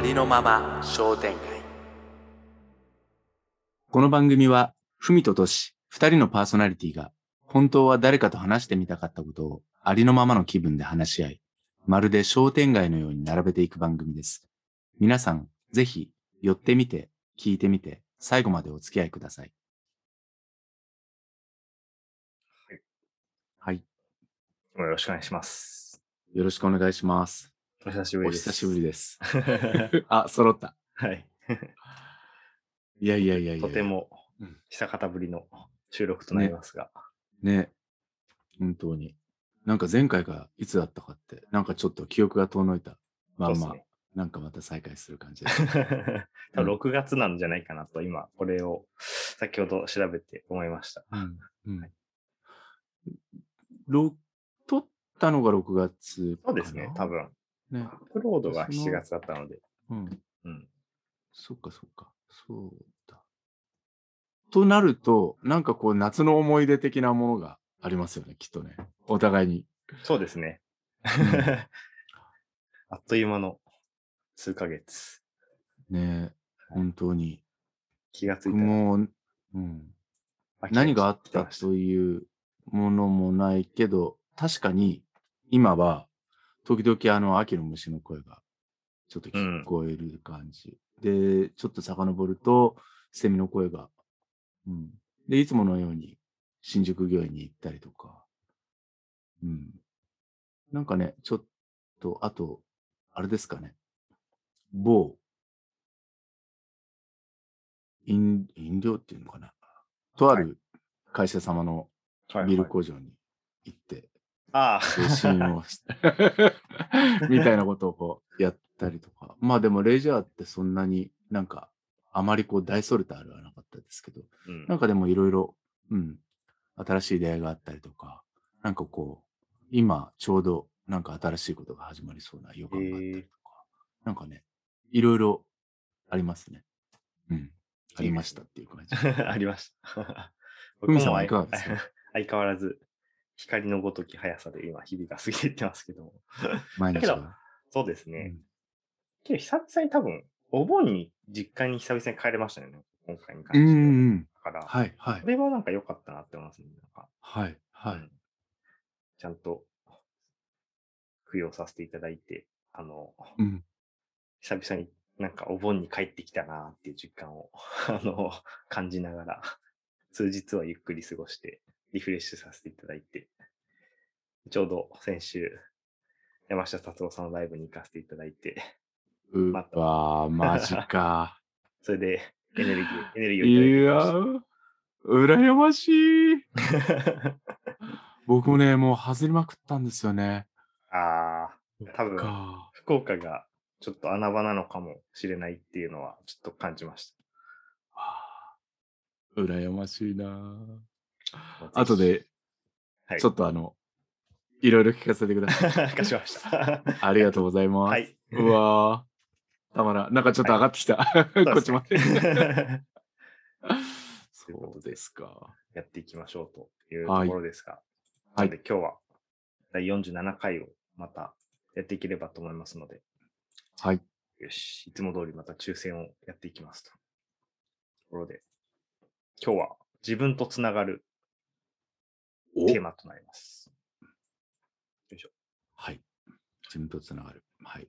ありのまま商店街この番組は、ふみととし、二人のパーソナリティが、本当は誰かと話してみたかったことを、ありのままの気分で話し合い、まるで商店街のように並べていく番組です。皆さん、ぜひ、寄ってみて、聞いてみて、最後までお付き合いください。はい。よろしくお願いします。よろしくお願いします。お久しぶりです。お久しぶりです。す。あ、揃った。はい。いやいやいやいや。とて。もうん久方ぶりの収録となりますが。ね。本当に。なんか前回がいつだったかって、なんかちょっと記憶が遠のいたまんま、ねなんかまた再開する感じです。多分6月なんじゃないかなと、今、これを先ほど調べて思いました。うんうんろ撮ったのが6月そうですね、多。分。ね。アップロードがその7月だったので。うん。うん。そっかそっか。そうだ。となると、なんかこう夏の思い出的なものがありますよね、きっとね。お互いに。そうですね。あっという間の数ヶ月。ね本当に。気がついたらもう、うん。秋何があったというものもないけど、確かに今は時々あの秋の虫の声がちょっと聞こえる感じ。で、ちょっと遡るとセミの声が。うん。で、いつものように新宿御苑に行ったりとか。うん。なんかね、ちょっと、あと、あれですかね。某、飲、飲料っていうのかな。とある会社様のはいビールはい工場に行って、ああ、で試飲をして、みたいなことをこうやったりとか。まあでもレジャーってそんなになんか、あまりこう大それたあれはなかったですけど、うんなんかでもいろいろ、うん、新しい出会いがあったりとか、なんかこう、今ちょうどなんか新しいことが始まりそうな予感があったりとか、なんかね、いろいろありますね。うん。ありましたっていう感じ。ありました。ふみさんはいかがですか？相変わらず、光のごとき速さで今、日々が過ぎていってますけども。だけど。そうですね。うんけど、久々に多分、お盆に実家に久々に帰れましたよね。今回にう関してうん。だから、はい、はいこ。れはなんか良かったなって思いますね。なんかはい、はいうん。ちゃんと、供養させていただいて、あの、うん。久々になんかお盆に帰ってきたなっていう実感を、あの、感じながら、数日はゆっくり過ごして、リフレッシュさせていただいて、ちょうど先週、山下達郎さんのライブに行かせていただいて、うまたわー、マジか。それでエネルギー、エネルギーをいただきいやー、羨ましい。ました。僕もね、もう外れまくったんですよね。ああ、多分、か。福岡がちょっと穴場なのかもしれないっていうのはちょっと感じましはあ羨ましいな。後で、はい、ちょっとあの、いろいろ聞かせてください。貸しました。ありがとうございます。はい。うわー、たまらん。なんかちょっと上がってきた。こっちまで。で。そうですか。やっていきましょうというとはいころですが、はいなので今日は第47回をまたやっていければと思いますので、はい。よし、いつも通りまた抽選をやっていきますと。ところで、今日は自分とつながるおテーマとなります。よいしょ。はい。自分とつながる。はい。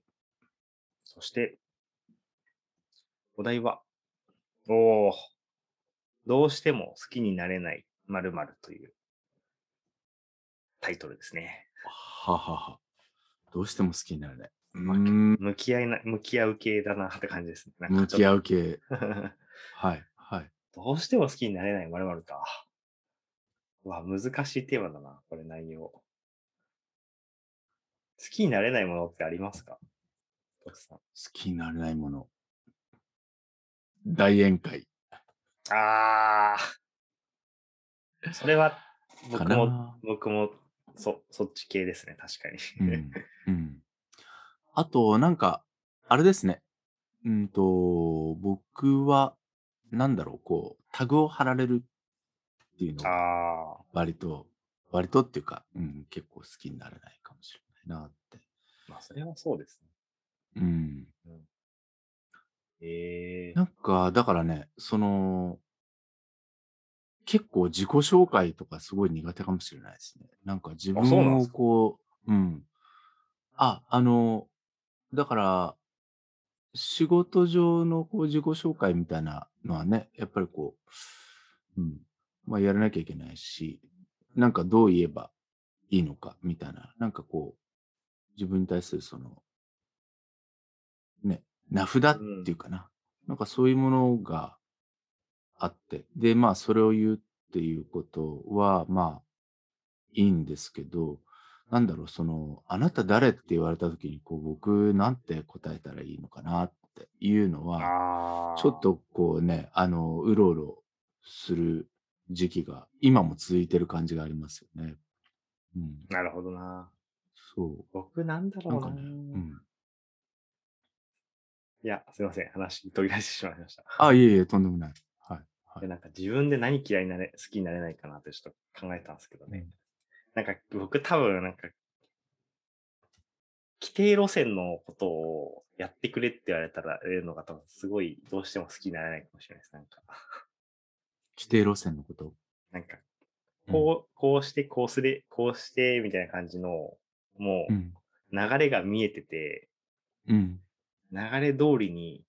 そして、お題は、おー、どうしても好きになれない〇〇というタイトルですね。ははは。どうしても好きになれない。向き合いな、向き合う系だなって感じですね。向き合う。う系。はい。はい。どうしても好きになれない〇〇か。うわ、難しいテーマだな、これ内容。好きになれないものってありますか？徳さん。好きになれないもの。大宴会。あー。それは、僕も、僕も、そ、そっち系ですね、確かに。うん。うん。あと、なんか、あれですね。うんと、僕は、なんだろう、こう、タグを貼られるっていうのが、ああ。割と、割とっていうか、うん、結構好きになれないかもしれないなって。まあ、それはそうですね。うん。うんええなんか、だからね、その、結構自己紹介とかすごい苦手かもしれないですね。なんか自分を。こう、うん。あ、あの、だから、仕事上のこう自己紹介みたいなのはね、やっぱりこう、うん、まあやらなきゃいけないし、なんかどう言えばいいのかみたいな、なんかこう、自分に対するその、ね、名札っうん。ていうかな。なんかそういうものがあって、で、まあそれを言うっていうことは、まあいいんですけど、なんだろう、その、あなた誰って言われたときに、こう僕なんて答えたらいいのかなっていうのは、ちょっ。とこうね、あの、うろうろする時期が今も続いてる感じがありますよね。うん。なるほどな。そ僕なんだう。なろうな。んかね、うん。いや、すいません。話飛び出してしまいました。あ、いえいえ、とんでもない。はい。はで、い。なんか自分で何嫌いになれ、好きになれないかなってちょっと考えたんですけどね。うん。なんか僕多分なんか、規定路線のことをやってくれって言われたら、えるのが多分すごいどうしても好きになれないかもしれないです。なんか、規定路線のこと。なんか、うん。こう、こうして、こうすれ、こうして、みたいな感じの、もう流れが見えてて、うん。流れ通りに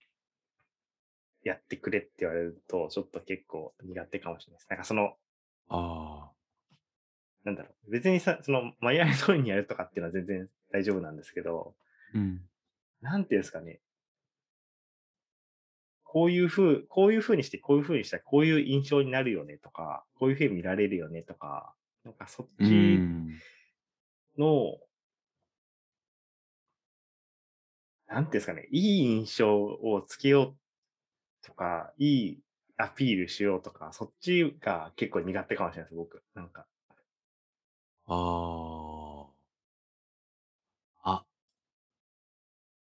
やってくれって言われると、ちょっと結構苦手かもしれないです。なんかその、ああ。なんだろう、別にさ、その、マニュアル通りにやるとかっていうのは全然大丈夫なんですけど、うん。なんていうんですかね。こういう風、こういう風にして、こういう風にしたら、こういう印象になるよねとか、こういう風に見られるよねとか、なんかそっうちん。の、なんていうんですかね、いい印象をつけようとか、いいアピールしようとか、そっちが結構苦手かもしれないです、僕。なんか。ああ。あ。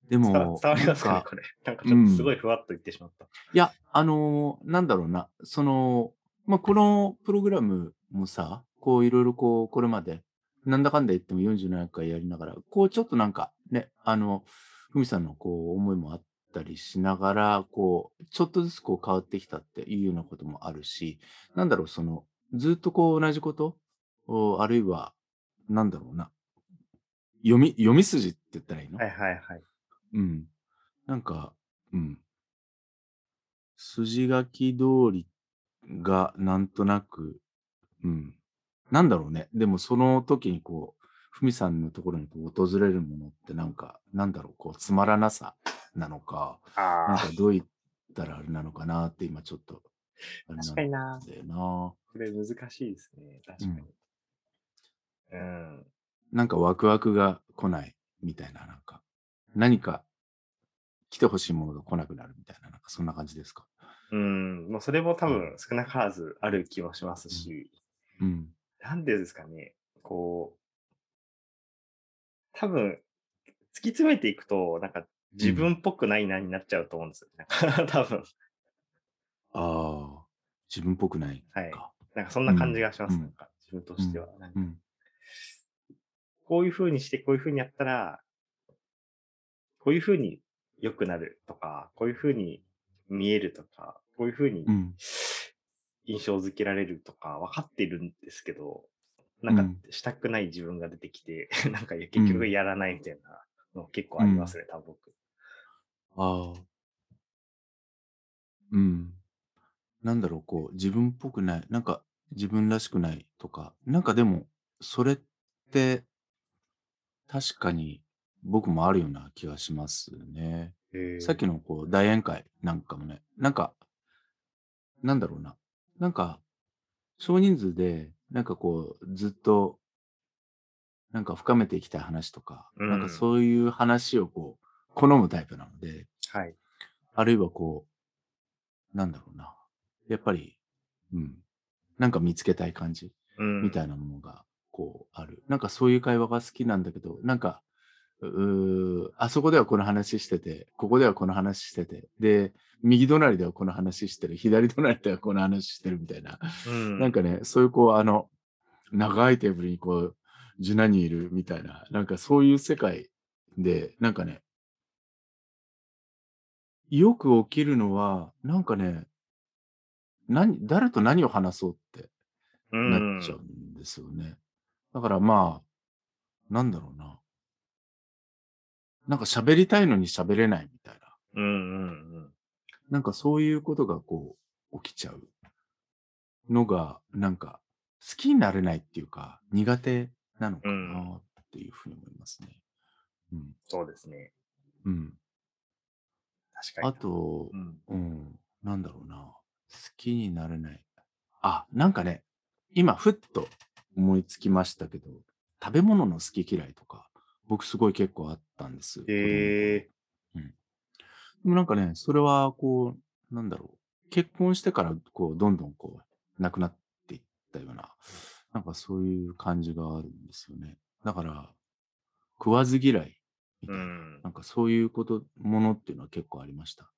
でも、伝わりますかね、か、これ。なんかうちょっとすごいん。ふわっと言ってしまった。いや、あの、なんだろうな、その、ま、このプログラムもさ、こういろいろこう、これまで、なんだかんだ言っても47回やりながら、こうちょっとなんかね、あの、ふみさんのこう思いもあったりしながら、こう、ちょっとずつこう変わってきたっていうようなこともあるし、なんだろう、その、ずっとこう同じことを、あるいは、なんだろうな、読み読み筋って言ったらいいの？はいはいはい。うん。なんか、うん。筋書き通りがなんとなく、うん。なんだろうね、でもその時にこう、ふみさんのところにこう訪れるものってなんか、なんだろう、こうつまらなさなのか、なん。かどう言ったらあれなのかなって今ちょっと、あれ確なんかにな。だよな。これ難しいですね、確うん。かに。うん。なんかワクワクが来ないみたいな、なんか、何か来て欲しいものが来なくなるみたいな、なんかそんな感じですか？うーん、もうそれも多うん。分少なからずある気もしますうん。し、うん。なんでですかね、こう多分、突き詰めていくと、なんかうん。自分っぽくないなになっちゃうと思うんですよ。なんか 多分。ああ、自分っぽくないはい。か。なんかそんうな感じん、がします、なんうん。か、自分とうん、しては。うん。こういう風にして、こういう風にやったらこういう風に良くなるとか、こういう風に見えるとか、こういう風にうん。印象づけられるとか分かってるんですけど、なんかうん。したくない自分が出てきて、なんかう結局ん。やらないみたいなの結構うん。ありますね、多分僕。ああ。うん。なんだろう、こう、自分っぽくない、なんか自分らしくないとか、なんかでも、それって確かに僕もあるような気がしますね。さっ。きのこう大宴会なんかもね、なんかなんだろうな、なんか、少人数で、なんかこうずっとなんか深めていきたい話とか、なんかうん。そういう話をこう好むタイプなので、はい。あるいはこう、なんだろうな、やっぱり、うん、なんか見つけたい感じうん。みたいなものがこうある。なんかそういう会話が好きなんだけど、なんか、うーあそこではこの話してて、ここではこの話してて、で、右隣ではこの話してる、左隣ではこの話してるみたいな。うん。なんかね、そういうこう、あの、長いテーブルにこう、17人いるみたいな、なんかそういう世界で、なんかねよく起きるのは、なんかね、何誰と何を話そうってうなっちゃうんんですよね。だからまあ、なんだろうな。なんか喋りたいのに喋れないみたいな。うんうんうん。なんかそういうことがこう起きちゃうのが、なんか好きになれないっていうか、苦手なのかうん。なっていうふうに思いますね。うん。そうですね。うん。あ確かにな。と、うん。うん、なんだろうな。好きになれない。あ、なんかね、今ふっと思いつきましたけど、食べ物の好き嫌いとか、僕すごい結構あったんです。え。うん。でもなんかね、それはこう、なんだろう。結婚してからこう、どんどんこう、なくなっていったような、なんかそういう感じがあるんですよね。だから、食わず嫌いみうたいな、ん。なんかそういうこと、ものっていうのは結構ありました。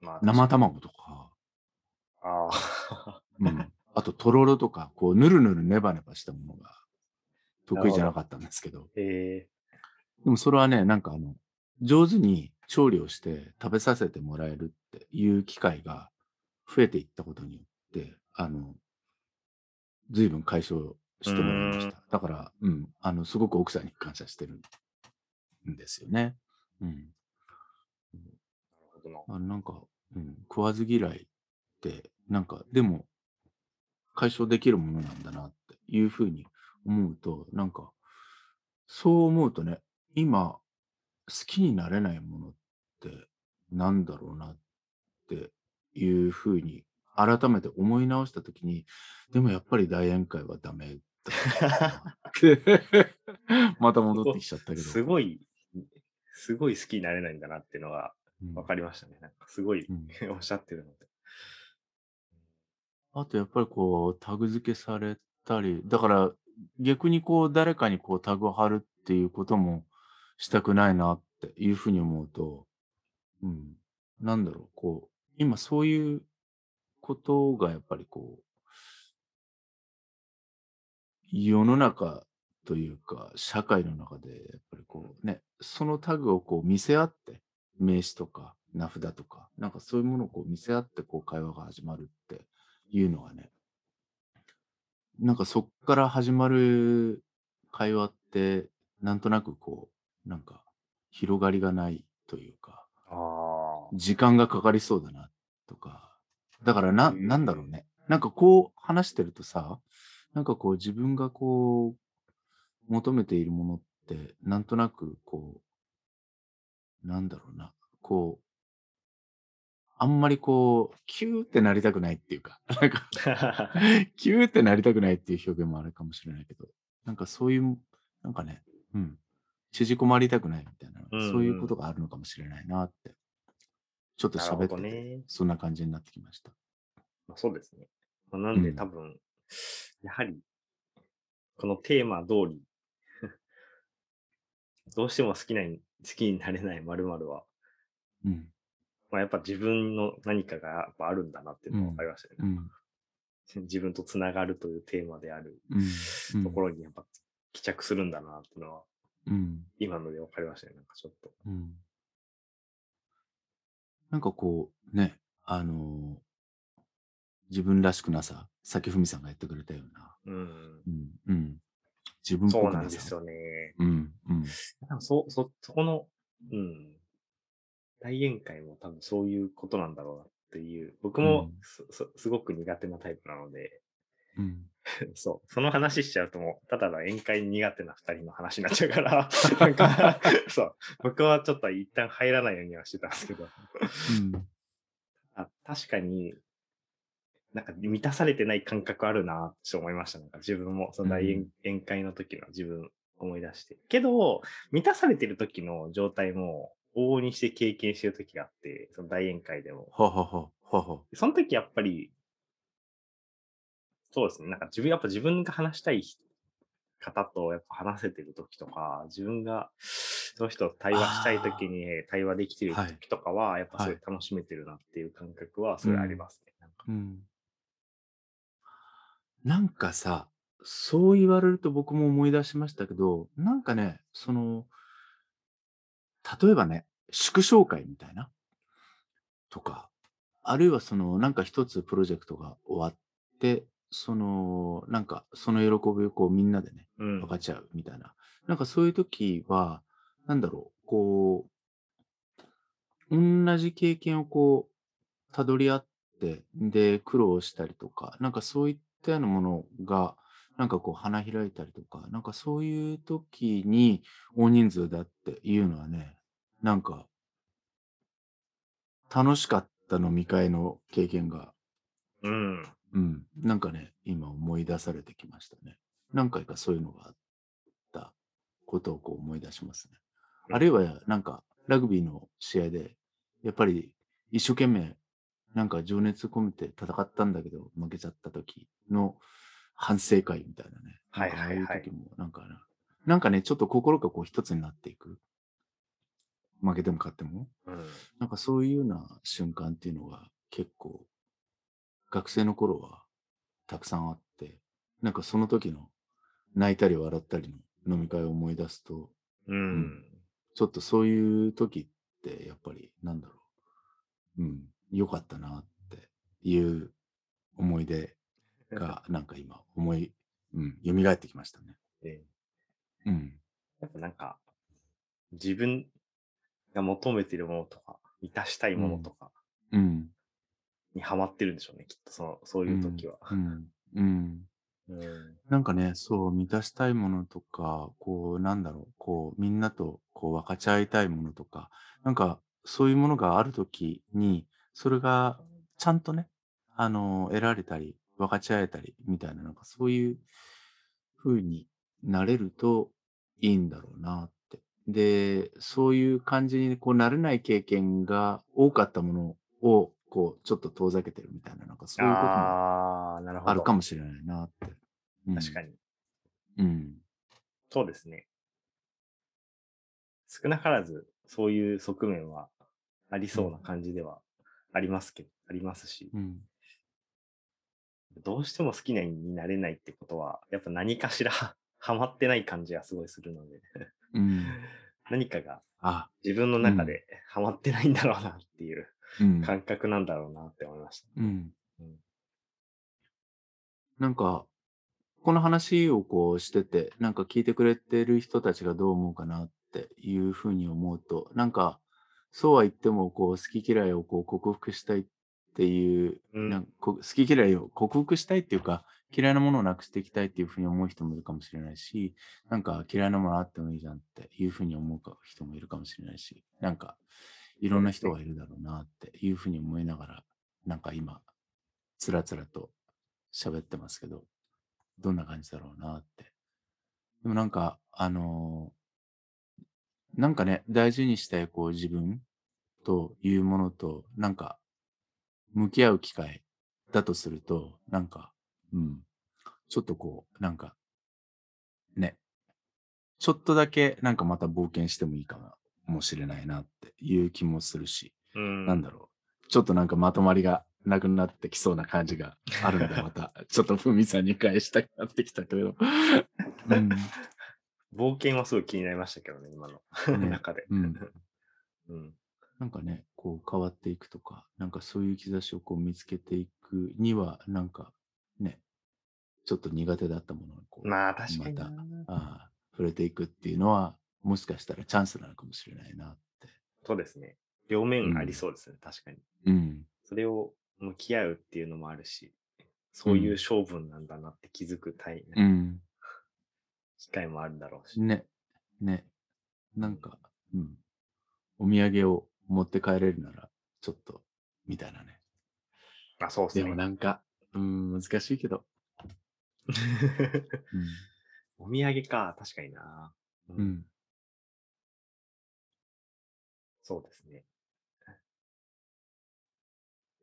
まあ確生。卵とか、ああ。うん。あと、とろろとか、こう、ぬるぬるネバネバしたものがな得。意じゃなかったんですけど、へえ。でもそれはね、なんかあの、上手に調理をして食べさせてもらえるっていう機会が増えていったことによって、あの、随分解消うしてもらいまし。た。だから、うん、あの、すごく奥さんに感謝してるんですよね。うん。うんなるほ。あなんか、うん、食わず嫌いって、なんか、でも、解消できるものなんだなっていうふうに思うと、なんか、そう思うとね、今、好きになれないものってなんだろうなっていうふうに改めて思い直したときに、でもやっぱり大宴会はダメだ またす戻ってごきちゃったけど。すごい、すごい好きになれないんだなっていうのがうん。分かりましたね。なんかすごいうん。おっしゃってるので。あとやっぱりこう、タグ付けされたり、だから逆にこう、誰かにこうタグを貼るっていうこともしたくないなっていうふうに思うと、うん、なんだろう、こう、今そういうことがやっぱりこう、世の中というか、社会の中でやっぱりこうね、そのタグをこう見せ合って、名詞とか名札とか、なんかそういうものをこう見せ合ってこう会話が始まるっていうのはね、なんかそっから始まる会話って、なんとなくこう、なんか広がりがないというか。時間がかかりそうだなとか、だからな、へなんだろうえ。ね。なんかこう話してるとさ、なんかこう自分がこう求めているものって、なんとなくこう、なんだろうな、こう、あんまりこう、キューってなりたくないっていうか、なんか キューってなりたくないっていう表現もあるかもしれないけど、なんかそういう、なんかね、うん、縮こまりたくないみたいな、うそういうこんうん。とがあるのかもしれないなって、ちょっと喋ってて、ね。そんな感じになってきました。まあ、そうですね。まあ、なうんで多ん。分、やはり、このテーマ通り、どうしても好きな好きになれない〇〇は、うん。まあ、やっぱ自分の何かがやっぱあるんだなっていううのが分かん。りましたね。うん。なんか自分とつながるというテーマであるうん。うん。ところにやっぱ帰着するんだなっていうのは、うん。今ので分かりましたね。なんかちょっと。うん。なんかこう、ね、あの、自分らしくなさ、先文さんがやってくれたような、うん。うん、うん。自分っそうぽくなさ。なんですよね。うん、うん。多分そ、そ、そこの、うん。大宴会も多分そういうことなんだろうなっていう、僕うもん、すすすごく苦手なタイプなので、うん。そう、その話しちゃうともう、ただの宴会苦手な二人の話になっちゃうから、なんか、そう、僕はちょっと一旦入らないようにはしてたんですけど、うん。あ確かに、なんか満たされてない感覚あるなって思いました。なんか自分も、そうの大宴会の時の自分思い出して。けど、満たされてる時の状態も往々にして経験してる時があって、その大宴会でも。ははは、はは。その時やっぱり、そうですね。なんか自分、やっぱ自分が話したい方とやっぱ話せてる時とか、自分がその人と対話したい時あに対話できてる時とかは、やっぱすごいはい。楽しめてるなっていう感覚はすごいありうん、ますね。なんか。うん。なんかさ、そう言われると僕も思い出しましたけど、なんかね、その、例えばね、祝勝会みたいな？とか、あるいはその、なんか一つプロジェクトが終わって、その、なんかその喜びをこうみんなでね、うん分かち合うみたいな。なんかそういう時は、なんだろう、こう、同じ経験をこう、たどり合って、で、苦労したりとか、なんかそういったようなものが、なんかこう花開いたりとか、なんかそういう時に大人数だっていうのはね、なんか、楽しかった飲み会の経験が、うん。うん、なんかね、今思い出されてきましたね。何回かそういうのがあったことをこう思い出しますね。あるいは、なんか、ラグビーの試合で、やっぱり一生懸命、なんか情熱込めて戦ったんだけど、負けちゃった時の反省会みたいなね。はいはいはい時も、なんかな、なんかね、ちょっと心がこう一つになっていく。負けても勝っても。うん。なんかそういうような瞬間っていうのが結構、学生の頃はたくさんあって、なんかその時の泣いたり笑ったりの飲み会を思い出すと、うん。ちょっとそういう時ってやっぱりなんだろう。うん、良かったなっていう思い出が なんか今思い、うん、蘇ってきましたね。でうん。やっぱなんか、自分が求めてるものとか、満たしたいものとかうん。にハマってるんでしょうね、きっとその、そういう時は。うん。うん。うん。なんかね、そう、満たしたいものとか、こう、なんだろう、こう、みんなとこう分かち合いたいものとか、なんか、そういうものがあるときに、それがちゃんとね、あの、得られたり、分かち合えたり、みたいな、なんかそういう風になれるといいんだろうなって。で、そういう感じにこうなれない経験が多かったものを、こう、ちょっと遠ざけてるみたいな、なんかそういうこともあるかもしれないなって。うん確かに。うん。そうですね。少なからず、そういう側面はありそうな感じではありますけど、ありますし、うん。どうしても好きなになれないってことは、やっぱ何かしら ハマってない感じがすごいするので、うん。何かがあ、自分の中でハマってないんだろうなっていううん。感覚なんだろうなって思いました。うん。うんなんか、この話をこうしてて、なんか聞いてくれてる人たちがどう思うかなっていうふうに思うと、なんか、そうは言っても、こう、好き嫌いをこう克服したいっていう、うんなんかこ好き嫌いを克服したいっていうか、嫌いなものをなくしていきたいっていうふうに思う人もいるかもしれないし、なんか嫌いなものあってもいいじゃんっていうふうに思うか人もいるかもしれないし、なんか、いろんな人がいるだろうなっていうふうに思いながら、なんか今、つらつらと喋ってますけど、どんな感じだろうなって。でもなんか、あのーなんかね、大事にしたいこう自分というものと、なんか、向き合う機会だとすると、なんか、うん、ちょっとこう、なんか、ね、ちょっとだけなんかまた冒険してもいいかな。もしれないなっていう気もするし、うんなんだろう。ちょっとなんかまとまりがなくなってきそうな感じがあるんで、また、ちょっとふみさんに返したくなってきたけど。うん。冒険はすごい気になりましたけどね、今のね 中で。うん。うん。なんかね、こう変わっていくとか、なんかそういう兆しをこう見つけていくには、なんかね、ちょっと苦手だったものをこう、まあ確かにな。まああ触れていくっていうのは、もしかしたらチャンスなのかもしれないなって。そうですね。両面ありそうですね、確かに。うん。それを向き合うっていうのもあるし、そういう勝負なんだなって気づくタイ、うん。機会もあるだろうし。ね、ね。なんか、うん。お土産を持って帰れるなら、ちょっと、みたいなね。あ、そうですね。でもなんか、うん、難しいけど。お土産か、確かにな。ううん。うん。そうですね。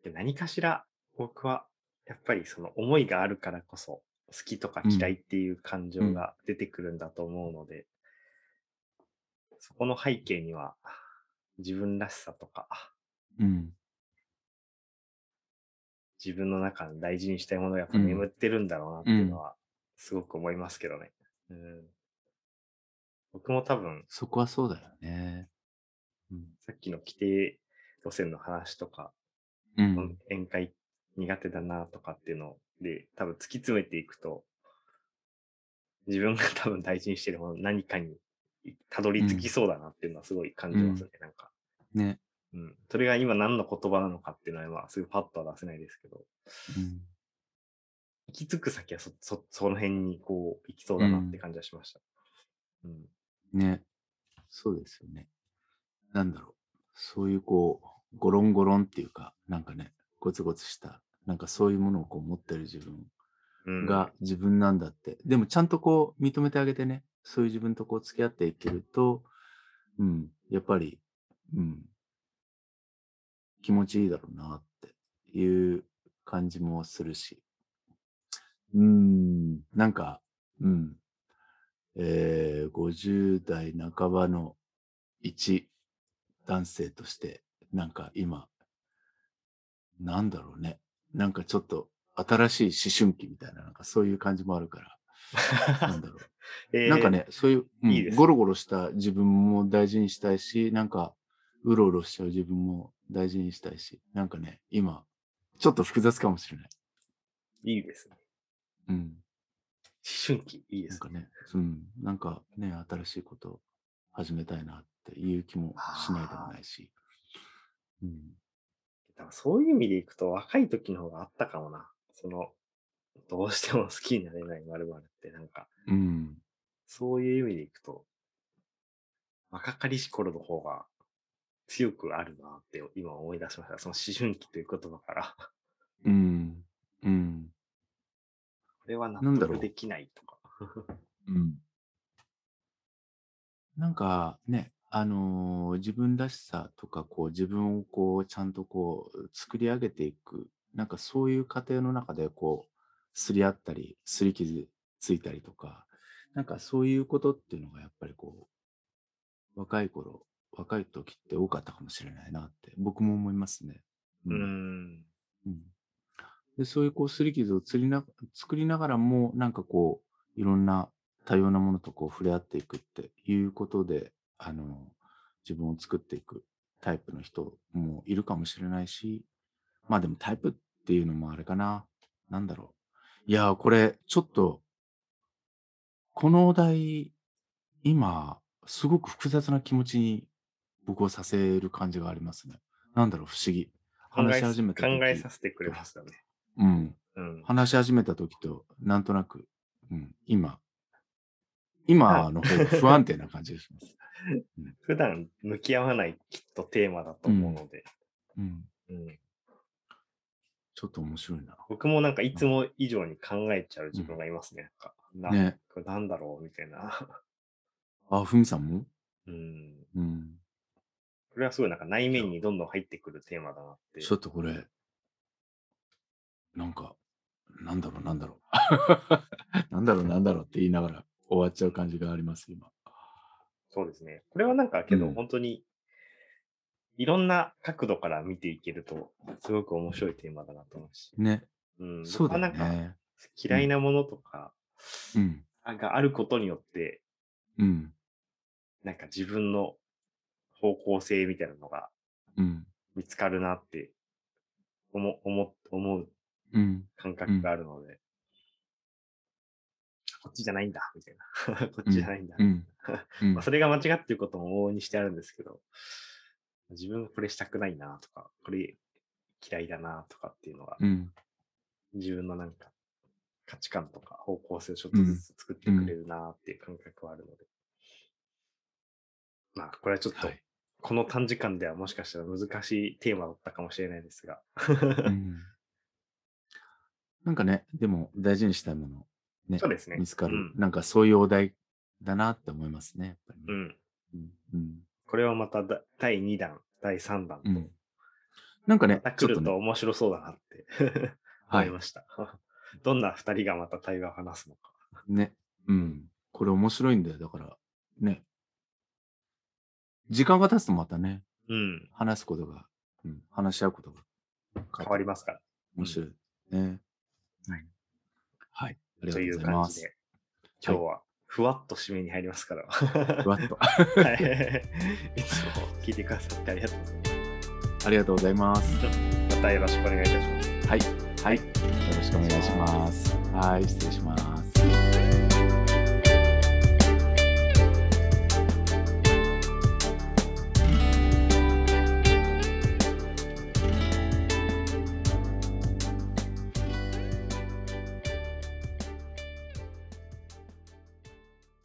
で何かしら僕は、やっぱりその思いがあるからこそ、好きとか嫌いっていう感情が出てくるんだと思うので、そこの背景には、自分らしさとか、うん。自分の中の大事にしたいものがやっぱ眠ってるんだろうなっていうのは、すごく思いますけどね。うん、僕も多分、そこはそうだよね。うん。さっきの規定路線の話とかうん。宴会苦手だなとかっていうので、多分突き詰めていくと、自分が 多分大事にしてるもの何かにたどり着きそうだなっていうのはすごい感じますね。なんか、ね。うん。それが今何の言葉なのかっていうのは、まあ、すぐパッとは出せないですけど、うん。行き着く先はそ、そ、その辺にこう、行きそうだなって感じはしました。うん。ね。そうですよね。なんだろう。そういうこう、ゴロンゴロンっていうか、なんかね、ゴツゴツした、なんかそういうものをこう持ってる自分うん、が自分なんだって。でもちゃんとこう認めてあげてね、そういう自分とこう付き合っていけると、うん、やっぱり、うん、気持ちいいだろうなっていう感じもするし。うん、なんか、うん、えー、50代半ばの一男性として、なんか今、なんだろうね。なんかちょっと新しい思春期みたいな、なんかそういう感じもあるから、なんだろう。えーなんかね、そういう、うんいいゴロゴロした自分も大事にしたいし、なんか、うろうろしちゃう自分も大事にしたいし、なんかね、今、ちょっと複雑かもしれない。いいですね。うん。思春期、いいですね。なんかね、うん。なんかね、新しいことを始めたいなっていう気もしないでもないし。うん。だからそういう意味でいくと、若い時の方があったかもな。その、どうしても好きになれない〇〇って、なんか、うん。そういう意味でいくと、若かりし頃の方が強くあるなって今思い出しました。その思春期という言葉から。うん。うん。これは納なんだろう得できないとか。うん。なんかね、あのー自分らしさとか、こう、自分をこう、ちゃんとこう、作り上げていく、なんかそういう過程の中で、こう、すり合ったり、すり傷ついたりとか、なんかそういうことっていうのがやっぱりこう、若い頃、若い時って多かったかもしれないなって、僕も思いますね。うーん。うんでそういうこう、すり傷をつりな作りながらも、なんかこう、いろんな多様なものとこう触れ合っていくっていうことで、あの、自分を作っていくタイプの人もいるかもしれないし、まあでもタイプっていうのもあれかな。なんだろう。いやー、これ、ちょっと、このお題、今、すごく複雑な気持ちに僕をさせる感じがありますね。なんだろう、不思議。話し始めた時考えさせてくれましたね。うん。うん。話し始めた時と、なんとなく、うん、今、今の方が不安定な感じがします。普段向き合わないきっとテーマだと思うので、うん。うんちょっと面白いな。僕もなんかいつも以上に考えちゃう自分がいますね。なんかなね。これなんだろうみたいな。あ、ふみさんも？うん。うん。これはすごいなんか内面にどんどん入ってくるテーマだなって。ちょっとこれ、なんか、なんだろう、なんだろう。なんだろう、なんだろうって言いながら終わっちゃう感じがあります、今。そうですね。これはなんかけどうん本当にいろんな角度から見ていけるとすごく面白いテーマだなと思うし。ね。うん。そうだよ僕はなんかね。嫌いなものとかうん。があることによって、うん。なんか自分の方向性みたいなのがうん。見つかるなって思思思ううん。感覚があるので、こっちじゃないんだ、みたいな。こっちじゃないんだ。うん。うんまあ、それが間違ってることも往々にしてあるんですけど、自分はこれしたくないなとか、これ嫌いだなとかっていうのが、うん。自分のなんか価値観とか方向性をちょっとずつ作ってくれるなっていう感覚はあるので。まあ、これはちょっとはい、この短時間ではもしかしたら難しいテーマだったかもしれないですが。うんなんかね、でも大事にしたいもの、ね、そうですね。見つかる、うんなんかそういうお題だなって思いますね、やっぱりね。うん。うんうんこれはまただ第2弾、第3弾と、うんなんかねまた、来るとちょっとね、面白そうだなって はい思いました。どんな2人がまた対話を話すのか。ね、うん。これ面白いんだよ。だから、ね。時間が経つとまたね、うん。話すことが、うん、話し合うことが変わりますから。面白い。ね。はい。という。感じで、今日はふわっと締めに入りますから。ふわっと。はいいつも聞いてくださってありがとうございます。ありがとうございます。またたよろしくお願いいたします。はい。はい。よろしくお願いします。はい。失礼します。